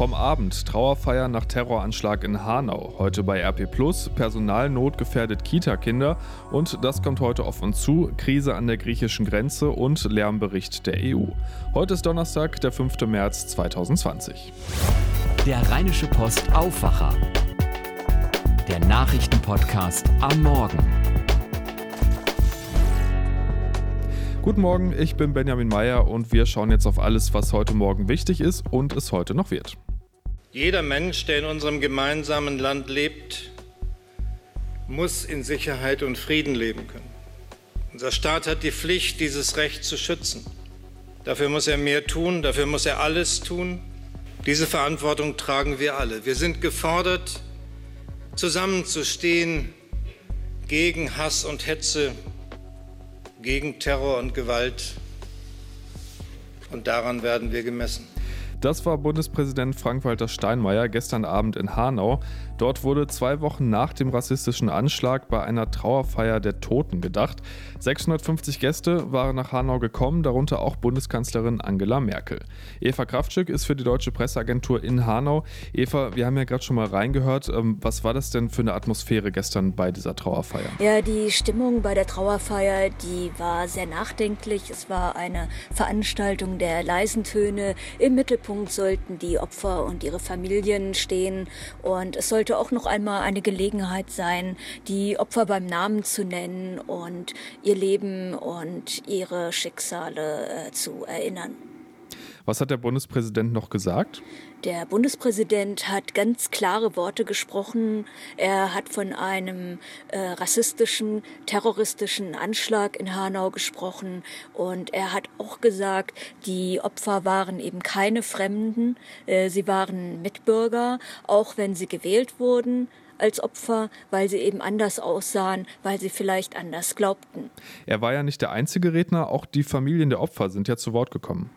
Vom Abend Trauerfeier nach Terroranschlag in Hanau. Heute bei RP Plus. Personalnot gefährdet Kita-Kinder. Und das kommt heute auf uns zu. Krise an der griechischen Grenze und Lärmbericht der EU. Heute ist Donnerstag, der 5. März 2020. Der Rheinische Post Aufwacher. Der Nachrichtenpodcast am Morgen. Guten Morgen, ich bin Benjamin Meyer und wir schauen jetzt auf alles, was heute Morgen wichtig ist und es heute noch wird. Jeder Mensch, der in unserem gemeinsamen Land lebt, muss in Sicherheit und Frieden leben können. Unser Staat hat die Pflicht, dieses Recht zu schützen. Dafür muss er mehr tun, dafür muss er alles tun. Diese Verantwortung tragen wir alle. Wir sind gefordert, zusammenzustehen gegen Hass und Hetze, gegen Terror und Gewalt. Und daran werden wir gemessen. Das war Bundespräsident Frank-Walter Steinmeier gestern Abend in Hanau. Dort wurde zwei Wochen nach dem rassistischen Anschlag bei einer Trauerfeier der Toten gedacht. 650 Gäste waren nach Hanau gekommen, darunter auch Bundeskanzlerin Angela Merkel. Eva Kraftschick ist für die Deutsche Presseagentur in Hanau. Eva, wir haben ja gerade schon mal reingehört. Ähm, was war das denn für eine Atmosphäre gestern bei dieser Trauerfeier? Ja, die Stimmung bei der Trauerfeier, die war sehr nachdenklich. Es war eine Veranstaltung der leisen Töne. Im Mittelpunkt sollten die Opfer und ihre Familien stehen und es sollte auch noch einmal eine Gelegenheit sein, die Opfer beim Namen zu nennen und ihr Leben und ihre Schicksale äh, zu erinnern. Was hat der Bundespräsident noch gesagt? Der Bundespräsident hat ganz klare Worte gesprochen. Er hat von einem äh, rassistischen, terroristischen Anschlag in Hanau gesprochen. Und er hat auch gesagt, die Opfer waren eben keine Fremden. Äh, sie waren Mitbürger, auch wenn sie gewählt wurden als Opfer, weil sie eben anders aussahen, weil sie vielleicht anders glaubten. Er war ja nicht der einzige Redner, auch die Familien der Opfer sind ja zu Wort gekommen.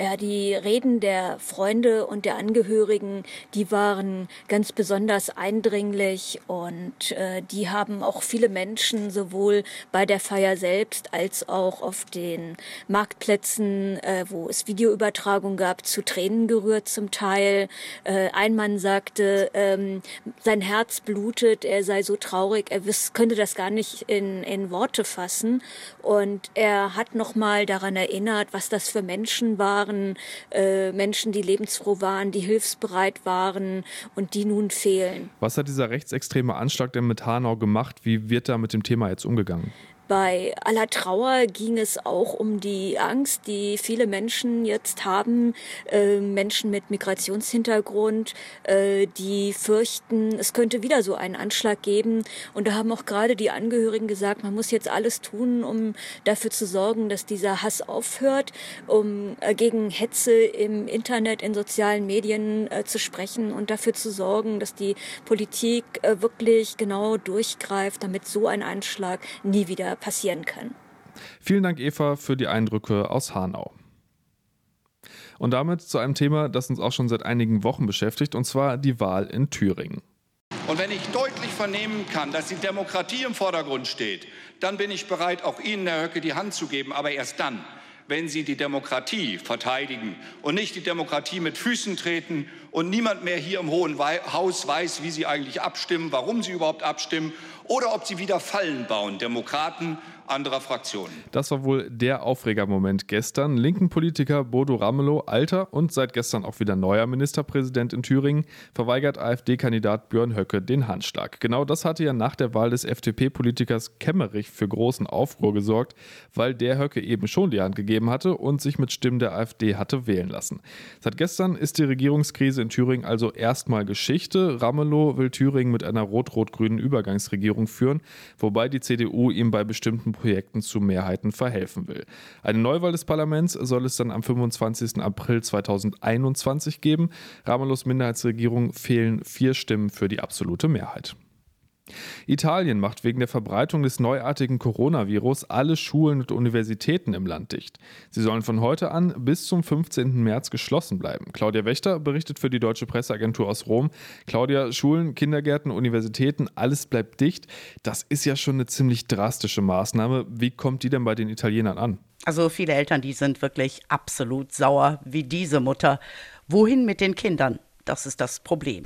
Ja, die Reden der Freunde und der Angehörigen, die waren ganz besonders eindringlich und äh, die haben auch viele Menschen sowohl bei der Feier selbst als auch auf den Marktplätzen, äh, wo es Videoübertragung gab, zu Tränen gerührt zum Teil. Äh, ein Mann sagte, ähm, sein Herz blutet, er sei so traurig, er wiss, könnte das gar nicht in, in Worte fassen und er hat nochmal daran erinnert, was das für Menschen waren waren, äh, Menschen, die lebensfroh waren, die hilfsbereit waren und die nun fehlen. Was hat dieser rechtsextreme Anschlag denn mit Hanau gemacht? Wie wird da mit dem Thema jetzt umgegangen? Bei aller Trauer ging es auch um die Angst, die viele Menschen jetzt haben, äh, Menschen mit Migrationshintergrund, äh, die fürchten, es könnte wieder so einen Anschlag geben. Und da haben auch gerade die Angehörigen gesagt, man muss jetzt alles tun, um dafür zu sorgen, dass dieser Hass aufhört, um äh, gegen Hetze im Internet, in sozialen Medien äh, zu sprechen und dafür zu sorgen, dass die Politik äh, wirklich genau durchgreift, damit so ein Anschlag nie wieder passieren kann. Vielen Dank, Eva, für die Eindrücke aus Hanau. Und damit zu einem Thema, das uns auch schon seit einigen Wochen beschäftigt, und zwar die Wahl in Thüringen. Und wenn ich deutlich vernehmen kann, dass die Demokratie im Vordergrund steht, dann bin ich bereit, auch Ihnen, Herr Höcke, die Hand zu geben, aber erst dann, wenn Sie die Demokratie verteidigen und nicht die Demokratie mit Füßen treten und niemand mehr hier im Hohen Haus weiß, wie Sie eigentlich abstimmen, warum Sie überhaupt abstimmen oder ob Sie wieder Fallen bauen. Demokraten anderer Fraktionen. Das war wohl der Aufregermoment gestern. Linken Politiker Bodo Ramelow, alter und seit gestern auch wieder neuer Ministerpräsident in Thüringen, verweigert AfD-Kandidat Björn Höcke den Handschlag. Genau das hatte ja nach der Wahl des FDP-Politikers Kemmerich für großen Aufruhr gesorgt, weil der Höcke eben schon die Hand gegeben hatte und sich mit Stimmen der AfD hatte wählen lassen. Seit gestern ist die Regierungskrise in Thüringen also erstmal Geschichte. Ramelow will Thüringen mit einer rot-rot-grünen Übergangsregierung führen, wobei die CDU ihm bei bestimmten Projekten zu Mehrheiten verhelfen will. Eine Neuwahl des Parlaments soll es dann am 25. April 2021 geben. Ramelos Minderheitsregierung fehlen vier Stimmen für die absolute Mehrheit. Italien macht wegen der Verbreitung des neuartigen Coronavirus alle Schulen und Universitäten im Land dicht. Sie sollen von heute an bis zum 15. März geschlossen bleiben. Claudia Wächter berichtet für die Deutsche Presseagentur aus Rom. Claudia, Schulen, Kindergärten, Universitäten, alles bleibt dicht. Das ist ja schon eine ziemlich drastische Maßnahme. Wie kommt die denn bei den Italienern an? Also viele Eltern, die sind wirklich absolut sauer, wie diese Mutter Wohin mit den Kindern? Das ist das Problem.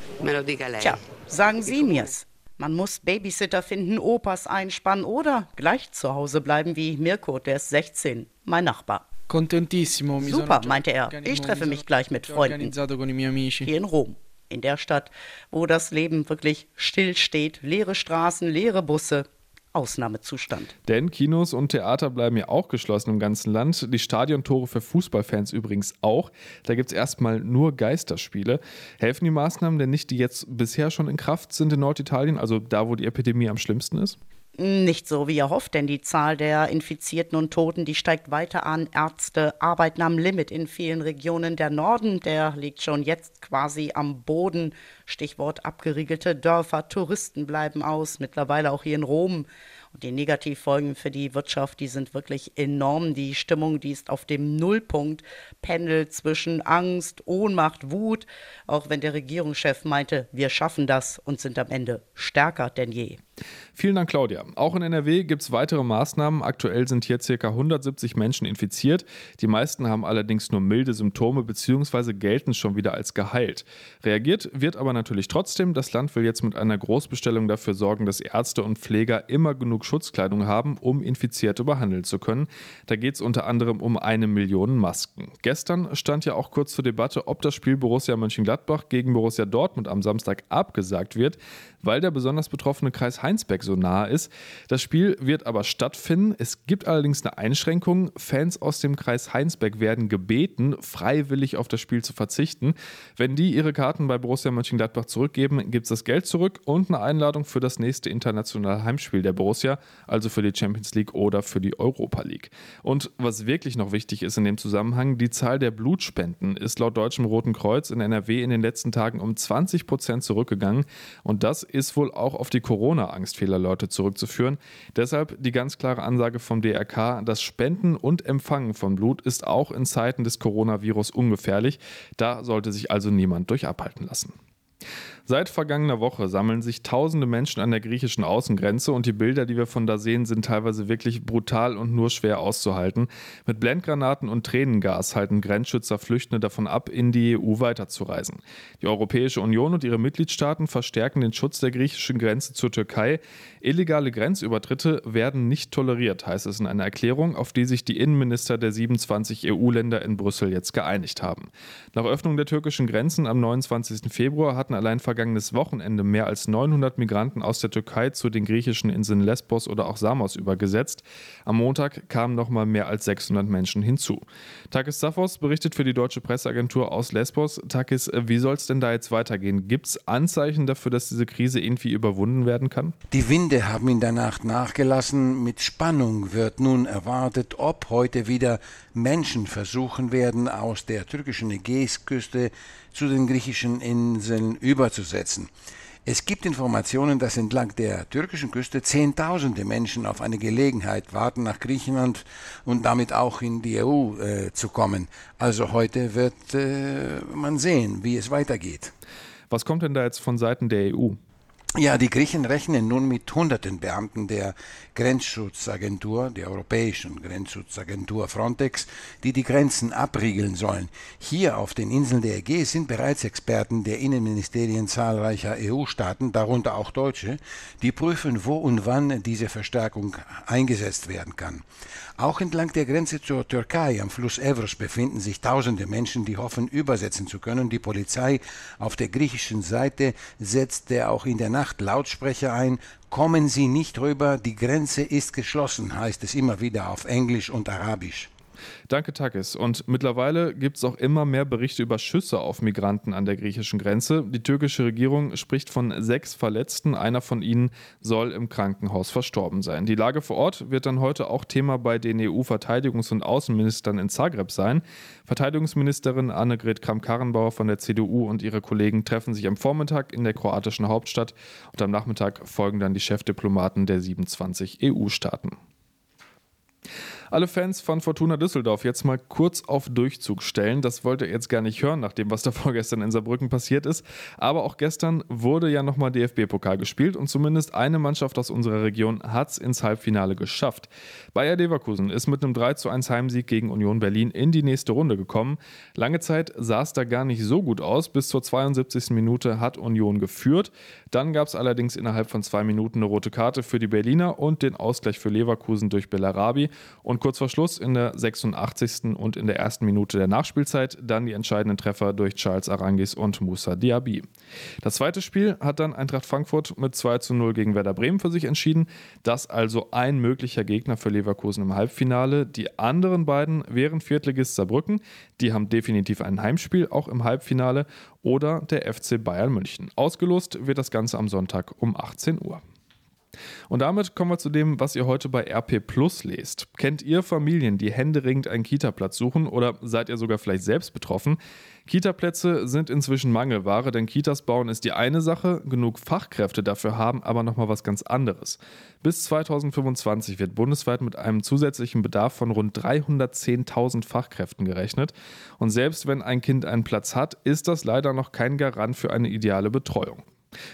Tja, sagen Sie mir's. Man muss Babysitter finden, Opas einspannen oder gleich zu Hause bleiben wie Mirko, der ist 16, mein Nachbar. Super, meinte er. Ich treffe mich gleich mit Freunden. Hier in Rom, in der Stadt, wo das Leben wirklich still steht. Leere Straßen, leere Busse, Ausnahmezustand. Denn Kinos und Theater bleiben ja auch geschlossen im ganzen Land. Die Stadiontore für Fußballfans übrigens auch. Da gibt es erstmal nur Geisterspiele. Helfen die Maßnahmen denn nicht, die jetzt bisher schon in Kraft sind in Norditalien, also da, wo die Epidemie am schlimmsten ist? Nicht so, wie er hofft, denn die Zahl der Infizierten und Toten, die steigt weiter an. Ärzte arbeiten am Limit in vielen Regionen. Der Norden, der liegt schon jetzt quasi am Boden. Stichwort abgeriegelte Dörfer. Touristen bleiben aus, mittlerweile auch hier in Rom. Und die Negativfolgen für die Wirtschaft, die sind wirklich enorm. Die Stimmung, die ist auf dem Nullpunkt, pendelt zwischen Angst, Ohnmacht, Wut, auch wenn der Regierungschef meinte, wir schaffen das und sind am Ende stärker denn je. Vielen Dank, Claudia. Auch in NRW gibt es weitere Maßnahmen. Aktuell sind hier ca. 170 Menschen infiziert. Die meisten haben allerdings nur milde Symptome bzw. gelten schon wieder als geheilt. Reagiert wird aber natürlich trotzdem. Das Land will jetzt mit einer Großbestellung dafür sorgen, dass Ärzte und Pfleger immer genug Schutzkleidung haben, um Infizierte behandeln zu können. Da geht es unter anderem um eine Million Masken. Gestern stand ja auch kurz zur Debatte, ob das Spiel Borussia Mönchengladbach gegen Borussia Dortmund am Samstag abgesagt wird, weil der besonders betroffene Kreis Heinsberg so nah ist. Das Spiel wird aber stattfinden. Es gibt allerdings eine Einschränkung. Fans aus dem Kreis Heinsberg werden gebeten, freiwillig auf das Spiel zu verzichten. Wenn die ihre Karten bei Borussia Mönchengladbach zurückgeben, gibt es das Geld zurück und eine Einladung für das nächste internationale Heimspiel der Borussia, also für die Champions League oder für die Europa League. Und was wirklich noch wichtig ist in dem Zusammenhang, die Zahl der Blutspenden ist laut Deutschem Roten Kreuz in NRW in den letzten Tagen um 20 Prozent zurückgegangen. Und das ist wohl auch auf die Corona-Angst vieler Leute zurückzuführen. Deshalb die ganz klare Ansage vom DRK, das Spenden und Empfangen von Blut ist auch in Zeiten des Coronavirus ungefährlich. Da sollte sich also niemand durch abhalten lassen. Seit vergangener Woche sammeln sich tausende Menschen an der griechischen Außengrenze und die Bilder, die wir von da sehen, sind teilweise wirklich brutal und nur schwer auszuhalten. Mit Blendgranaten und Tränengas halten Grenzschützer Flüchtende davon ab, in die EU weiterzureisen. Die Europäische Union und ihre Mitgliedstaaten verstärken den Schutz der griechischen Grenze zur Türkei. Illegale Grenzübertritte werden nicht toleriert, heißt es in einer Erklärung, auf die sich die Innenminister der 27 EU-Länder in Brüssel jetzt geeinigt haben. Nach Öffnung der türkischen Grenzen am 29. Februar hatten allein vergangenes Wochenende mehr als 900 Migranten aus der Türkei zu den griechischen Inseln Lesbos oder auch Samos übergesetzt. Am Montag kamen noch mal mehr als 600 Menschen hinzu. Takis Safos berichtet für die deutsche Presseagentur aus Lesbos. Takis, wie soll es denn da jetzt weitergehen? Gibt es Anzeichen dafür, dass diese Krise irgendwie überwunden werden kann? Die Winde haben in der Nacht nachgelassen. Mit Spannung wird nun erwartet, ob heute wieder Menschen versuchen werden, aus der türkischen Ägäisküste zu den griechischen Inseln überzusetzen. Es gibt Informationen, dass entlang der türkischen Küste Zehntausende Menschen auf eine Gelegenheit warten, nach Griechenland und damit auch in die EU äh, zu kommen. Also heute wird äh, man sehen, wie es weitergeht. Was kommt denn da jetzt von Seiten der EU? Ja, die Griechen rechnen nun mit hunderten Beamten der Grenzschutzagentur, der europäischen Grenzschutzagentur Frontex, die die Grenzen abriegeln sollen. Hier auf den Inseln der Ägäis sind bereits Experten der Innenministerien zahlreicher EU-Staaten, darunter auch Deutsche, die prüfen, wo und wann diese Verstärkung eingesetzt werden kann. Auch entlang der Grenze zur Türkei am Fluss Evros befinden sich tausende Menschen, die hoffen, übersetzen zu können. Die Polizei auf der griechischen Seite setzte auch in der Nacht Lautsprecher ein. Kommen Sie nicht rüber, die Grenze ist geschlossen, heißt es immer wieder auf Englisch und Arabisch. Danke, Takis. Und mittlerweile gibt es auch immer mehr Berichte über Schüsse auf Migranten an der griechischen Grenze. Die türkische Regierung spricht von sechs Verletzten. Einer von ihnen soll im Krankenhaus verstorben sein. Die Lage vor Ort wird dann heute auch Thema bei den EU-Verteidigungs- und Außenministern in Zagreb sein. Verteidigungsministerin Annegret Kramp-Karrenbauer von der CDU und ihre Kollegen treffen sich am Vormittag in der kroatischen Hauptstadt und am Nachmittag folgen dann die Chefdiplomaten der 27 EU-Staaten. Alle Fans von Fortuna Düsseldorf jetzt mal kurz auf Durchzug stellen. Das wollt ihr jetzt gar nicht hören, nach dem, was da vorgestern in Saarbrücken passiert ist. Aber auch gestern wurde ja nochmal DFB-Pokal gespielt und zumindest eine Mannschaft aus unserer Region hat es ins Halbfinale geschafft. Bayer Leverkusen ist mit einem 3 zu 1 Heimsieg gegen Union Berlin in die nächste Runde gekommen. Lange Zeit sah es da gar nicht so gut aus. Bis zur 72. Minute hat Union geführt. Dann gab es allerdings innerhalb von zwei Minuten eine rote Karte für die Berliner und den Ausgleich für Leverkusen durch Bellarabi. Und kurz vor Schluss in der 86. und in der ersten Minute der Nachspielzeit dann die entscheidenden Treffer durch Charles Arangis und Moussa Diaby. Das zweite Spiel hat dann Eintracht Frankfurt mit 2 zu 0 gegen Werder Bremen für sich entschieden. Das also ein möglicher Gegner für Leverkusen im Halbfinale. Die anderen beiden wären Viertligist Saarbrücken. Die haben definitiv ein Heimspiel, auch im Halbfinale. Oder der FC Bayern München. Ausgelost wird das Ganze am Sonntag um 18 Uhr. Und damit kommen wir zu dem, was ihr heute bei RP Plus lest. Kennt ihr Familien, die händeringend einen Kita-Platz suchen oder seid ihr sogar vielleicht selbst betroffen? Kita-Plätze sind inzwischen Mangelware, denn Kitas bauen ist die eine Sache, genug Fachkräfte dafür haben aber nochmal was ganz anderes. Bis 2025 wird bundesweit mit einem zusätzlichen Bedarf von rund 310.000 Fachkräften gerechnet. Und selbst wenn ein Kind einen Platz hat, ist das leider noch kein Garant für eine ideale Betreuung.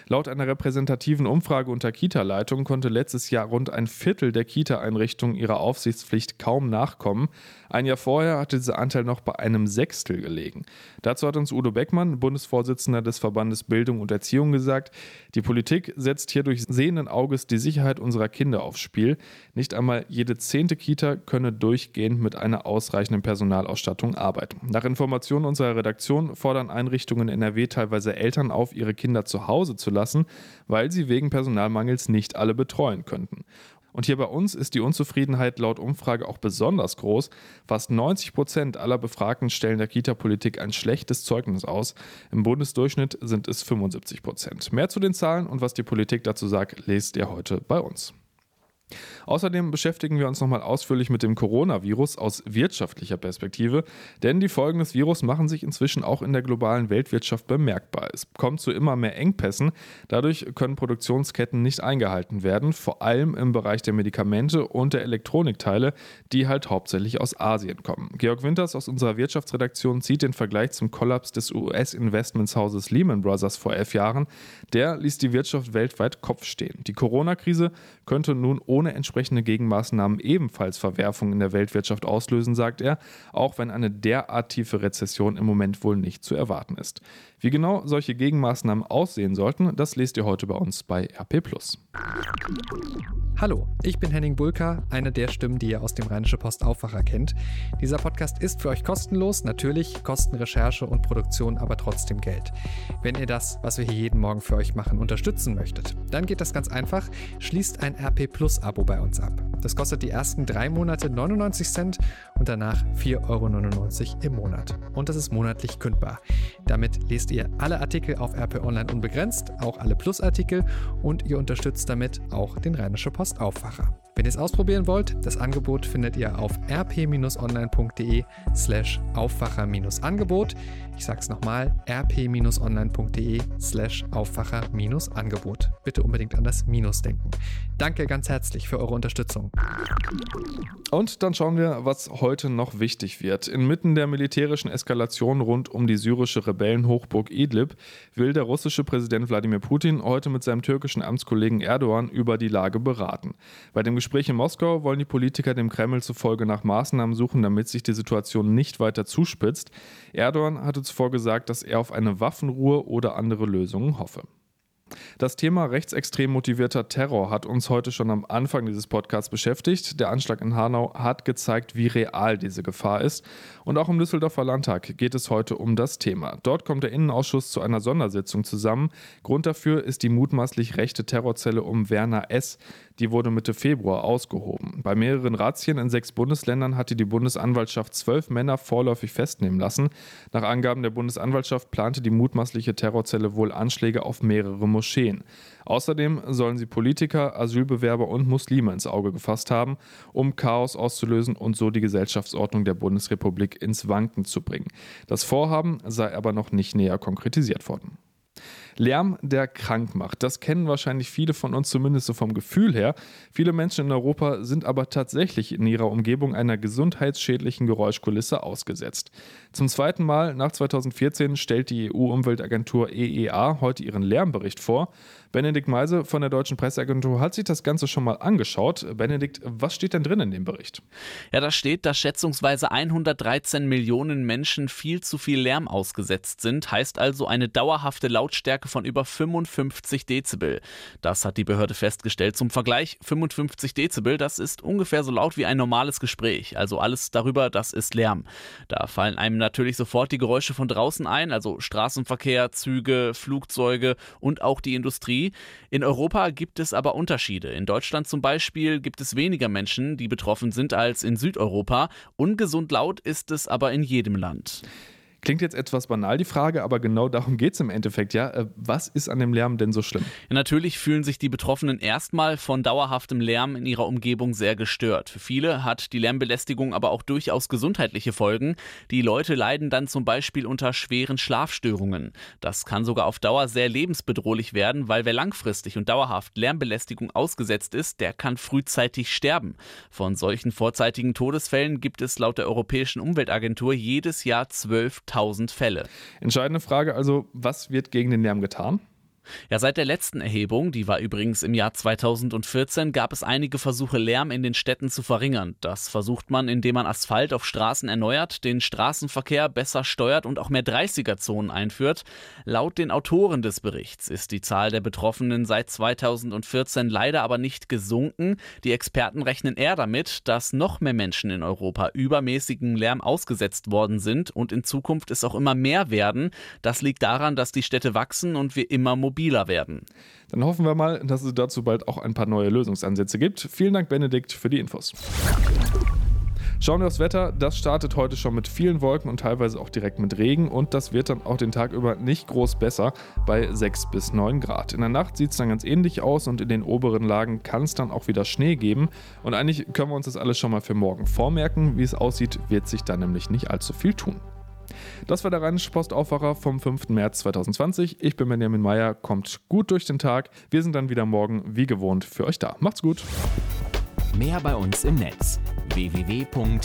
Laut einer repräsentativen Umfrage unter Kita-Leitungen konnte letztes Jahr rund ein Viertel der Kita-Einrichtungen ihrer Aufsichtspflicht kaum nachkommen. Ein Jahr vorher hatte dieser Anteil noch bei einem Sechstel gelegen. Dazu hat uns Udo Beckmann, Bundesvorsitzender des Verbandes Bildung und Erziehung, gesagt, die Politik setzt hier durch sehenden Auges die Sicherheit unserer Kinder aufs Spiel. Nicht einmal jede zehnte Kita könne durchgehend mit einer ausreichenden Personalausstattung arbeiten. Nach Informationen unserer Redaktion fordern Einrichtungen in NRW teilweise Eltern auf, ihre Kinder zu Hause zu lassen, weil sie wegen Personalmangels nicht alle betreuen könnten. Und hier bei uns ist die Unzufriedenheit laut Umfrage auch besonders groß. Fast 90 Prozent aller Befragten stellen der Kita-Politik ein schlechtes Zeugnis aus. Im Bundesdurchschnitt sind es 75 Prozent. Mehr zu den Zahlen und was die Politik dazu sagt, lest ihr heute bei uns. Außerdem beschäftigen wir uns nochmal ausführlich mit dem Coronavirus aus wirtschaftlicher Perspektive, denn die Folgen des Virus machen sich inzwischen auch in der globalen Weltwirtschaft bemerkbar. Es kommt zu immer mehr Engpässen, dadurch können Produktionsketten nicht eingehalten werden, vor allem im Bereich der Medikamente und der Elektronikteile, die halt hauptsächlich aus Asien kommen. Georg Winters aus unserer Wirtschaftsredaktion zieht den Vergleich zum Kollaps des US-Investmentshauses Lehman Brothers vor elf Jahren. Der ließ die Wirtschaft weltweit Kopf stehen. Die Corona-Krise könnte nun ohne entsprechende Gegenmaßnahmen ebenfalls Verwerfungen in der Weltwirtschaft auslösen, sagt er, auch wenn eine derart tiefe Rezession im Moment wohl nicht zu erwarten ist. Wie genau solche Gegenmaßnahmen aussehen sollten, das lest ihr heute bei uns bei RP. Hallo, ich bin Henning Bulka, eine der Stimmen, die ihr aus dem Rheinische Post Aufwacher kennt. Dieser Podcast ist für euch kostenlos, natürlich kosten Recherche und Produktion aber trotzdem Geld. Wenn ihr das, was wir hier jeden Morgen für euch machen, unterstützen möchtet, dann geht das ganz einfach. Schließt ein RP Plus Abo bei uns ab. Das kostet die ersten drei Monate 99 Cent und danach 4,99 Euro im Monat. Und das ist monatlich kündbar. Damit lest ihr alle Artikel auf RP Online unbegrenzt, auch alle Plus-Artikel und ihr unterstützt damit auch den Rheinische Post Aufwacher. Wenn ihr es ausprobieren wollt, das Angebot findet ihr auf rp-online.de slash Aufwacher-Angebot. Ich sag's nochmal, rp-online.de slash Aufwacher-Angebot. Bitte unbedingt an das Minus denken. Danke ganz herzlich für eure Unterstützung. Und dann schauen wir, was heute noch wichtig wird. Inmitten der militärischen Eskalation rund um die syrische Rebellenhochburg Idlib will der russische Präsident Wladimir Putin heute mit seinem türkischen Amtskollegen Erdogan über die Lage beraten. Bei dem Gespräch in Moskau wollen die Politiker dem Kreml zufolge nach Maßnahmen suchen, damit sich die Situation nicht weiter zuspitzt. Erdogan hatte zuvor gesagt, dass er auf eine Waffenruhe oder andere Lösungen hoffe. Das Thema rechtsextrem motivierter Terror hat uns heute schon am Anfang dieses Podcasts beschäftigt. Der Anschlag in Hanau hat gezeigt, wie real diese Gefahr ist. Und auch im Düsseldorfer Landtag geht es heute um das Thema. Dort kommt der Innenausschuss zu einer Sondersitzung zusammen. Grund dafür ist die mutmaßlich rechte Terrorzelle um Werner S. Die wurde Mitte Februar ausgehoben. Bei mehreren Razzien in sechs Bundesländern hatte die Bundesanwaltschaft zwölf Männer vorläufig festnehmen lassen. Nach Angaben der Bundesanwaltschaft plante die mutmaßliche Terrorzelle wohl Anschläge auf mehrere Moscheen. Außerdem sollen sie Politiker, Asylbewerber und Muslime ins Auge gefasst haben, um Chaos auszulösen und so die Gesellschaftsordnung der Bundesrepublik ins Wanken zu bringen. Das Vorhaben sei aber noch nicht näher konkretisiert worden. Lärm, der krank macht. Das kennen wahrscheinlich viele von uns zumindest so vom Gefühl her. Viele Menschen in Europa sind aber tatsächlich in ihrer Umgebung einer gesundheitsschädlichen Geräuschkulisse ausgesetzt. Zum zweiten Mal nach 2014 stellt die EU-Umweltagentur EEA heute ihren Lärmbericht vor. Benedikt Meise von der Deutschen Presseagentur hat sich das Ganze schon mal angeschaut. Benedikt, was steht denn drin in dem Bericht? Ja, da steht, dass schätzungsweise 113 Millionen Menschen viel zu viel Lärm ausgesetzt sind, heißt also eine dauerhafte Lautstärke von über 55 Dezibel. Das hat die Behörde festgestellt. Zum Vergleich, 55 Dezibel, das ist ungefähr so laut wie ein normales Gespräch. Also alles darüber, das ist Lärm. Da fallen einem natürlich sofort die Geräusche von draußen ein, also Straßenverkehr, Züge, Flugzeuge und auch die Industrie. In Europa gibt es aber Unterschiede. In Deutschland zum Beispiel gibt es weniger Menschen, die betroffen sind, als in Südeuropa. Ungesund laut ist es aber in jedem Land. Klingt jetzt etwas banal, die Frage, aber genau darum geht es im Endeffekt, ja. Äh, was ist an dem Lärm denn so schlimm? Ja, natürlich fühlen sich die Betroffenen erstmal von dauerhaftem Lärm in ihrer Umgebung sehr gestört. Für viele hat die Lärmbelästigung aber auch durchaus gesundheitliche Folgen. Die Leute leiden dann zum Beispiel unter schweren Schlafstörungen. Das kann sogar auf Dauer sehr lebensbedrohlich werden, weil wer langfristig und dauerhaft Lärmbelästigung ausgesetzt ist, der kann frühzeitig sterben. Von solchen vorzeitigen Todesfällen gibt es laut der Europäischen Umweltagentur jedes Jahr zwölf 1000 Fälle. Entscheidende Frage also, was wird gegen den Lärm getan? Ja, seit der letzten Erhebung, die war übrigens im Jahr 2014, gab es einige Versuche, Lärm in den Städten zu verringern. Das versucht man, indem man Asphalt auf Straßen erneuert, den Straßenverkehr besser steuert und auch mehr 30er-Zonen einführt. Laut den Autoren des Berichts ist die Zahl der Betroffenen seit 2014 leider aber nicht gesunken. Die Experten rechnen eher damit, dass noch mehr Menschen in Europa übermäßigen Lärm ausgesetzt worden sind und in Zukunft es auch immer mehr werden. Das liegt daran, dass die Städte wachsen und wir immer mobiler mobiler werden. Dann hoffen wir mal, dass es dazu bald auch ein paar neue Lösungsansätze gibt. Vielen Dank, Benedikt, für die Infos. Schauen wir aufs Wetter. Das startet heute schon mit vielen Wolken und teilweise auch direkt mit Regen und das wird dann auch den Tag über nicht groß besser bei 6 bis 9 Grad. In der Nacht sieht es dann ganz ähnlich aus und in den oberen Lagen kann es dann auch wieder Schnee geben. Und eigentlich können wir uns das alles schon mal für morgen vormerken. Wie es aussieht, wird sich da nämlich nicht allzu viel tun. Das war der Rheinische Postaufwacher vom 5. März 2020. Ich bin Benjamin Meyer, kommt gut durch den Tag. Wir sind dann wieder morgen wie gewohnt für euch da. Macht's gut. Mehr bei uns im Netz www.rp-online.de